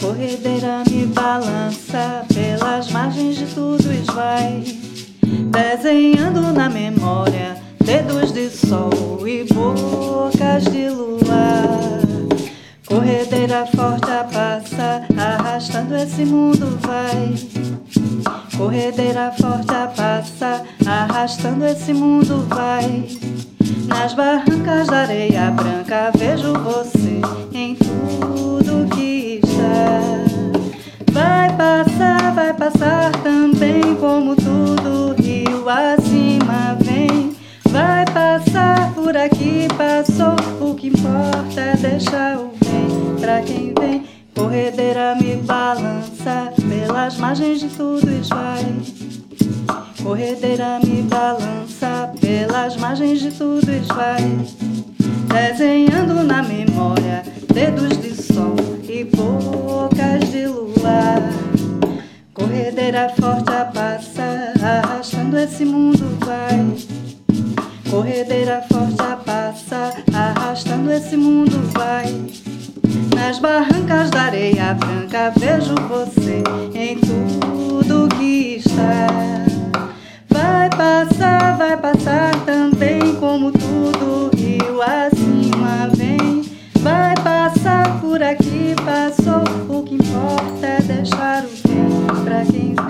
Corredeira me balança pelas margens de tudo esvai, desenhando na memória dedos de sol e bocas de luar. Corredeira forte passa, arrastando esse mundo vai. Corredeira forte passa, arrastando esse mundo vai. Nas barrancas da areia branca vejo você passar, também como tudo rio acima vem. Vai passar por aqui, passou. O que importa é deixar o bem pra quem vem. Corredeira me balança pelas margens de tudo e vai. Corredeira me balança pelas margens de tudo e vai. Desenhando na memória dedos de sol e bocas de luar. Corredeira forte a passa, arrastando esse mundo vai. Corredeira forte a passa, arrastando esse mundo vai. Nas barrancas da areia branca vejo você em tudo que está. Vai passar, vai passar também como tudo rio acima vem. Vai passar por aqui, passou. O que importa é deixar o bem pra quem.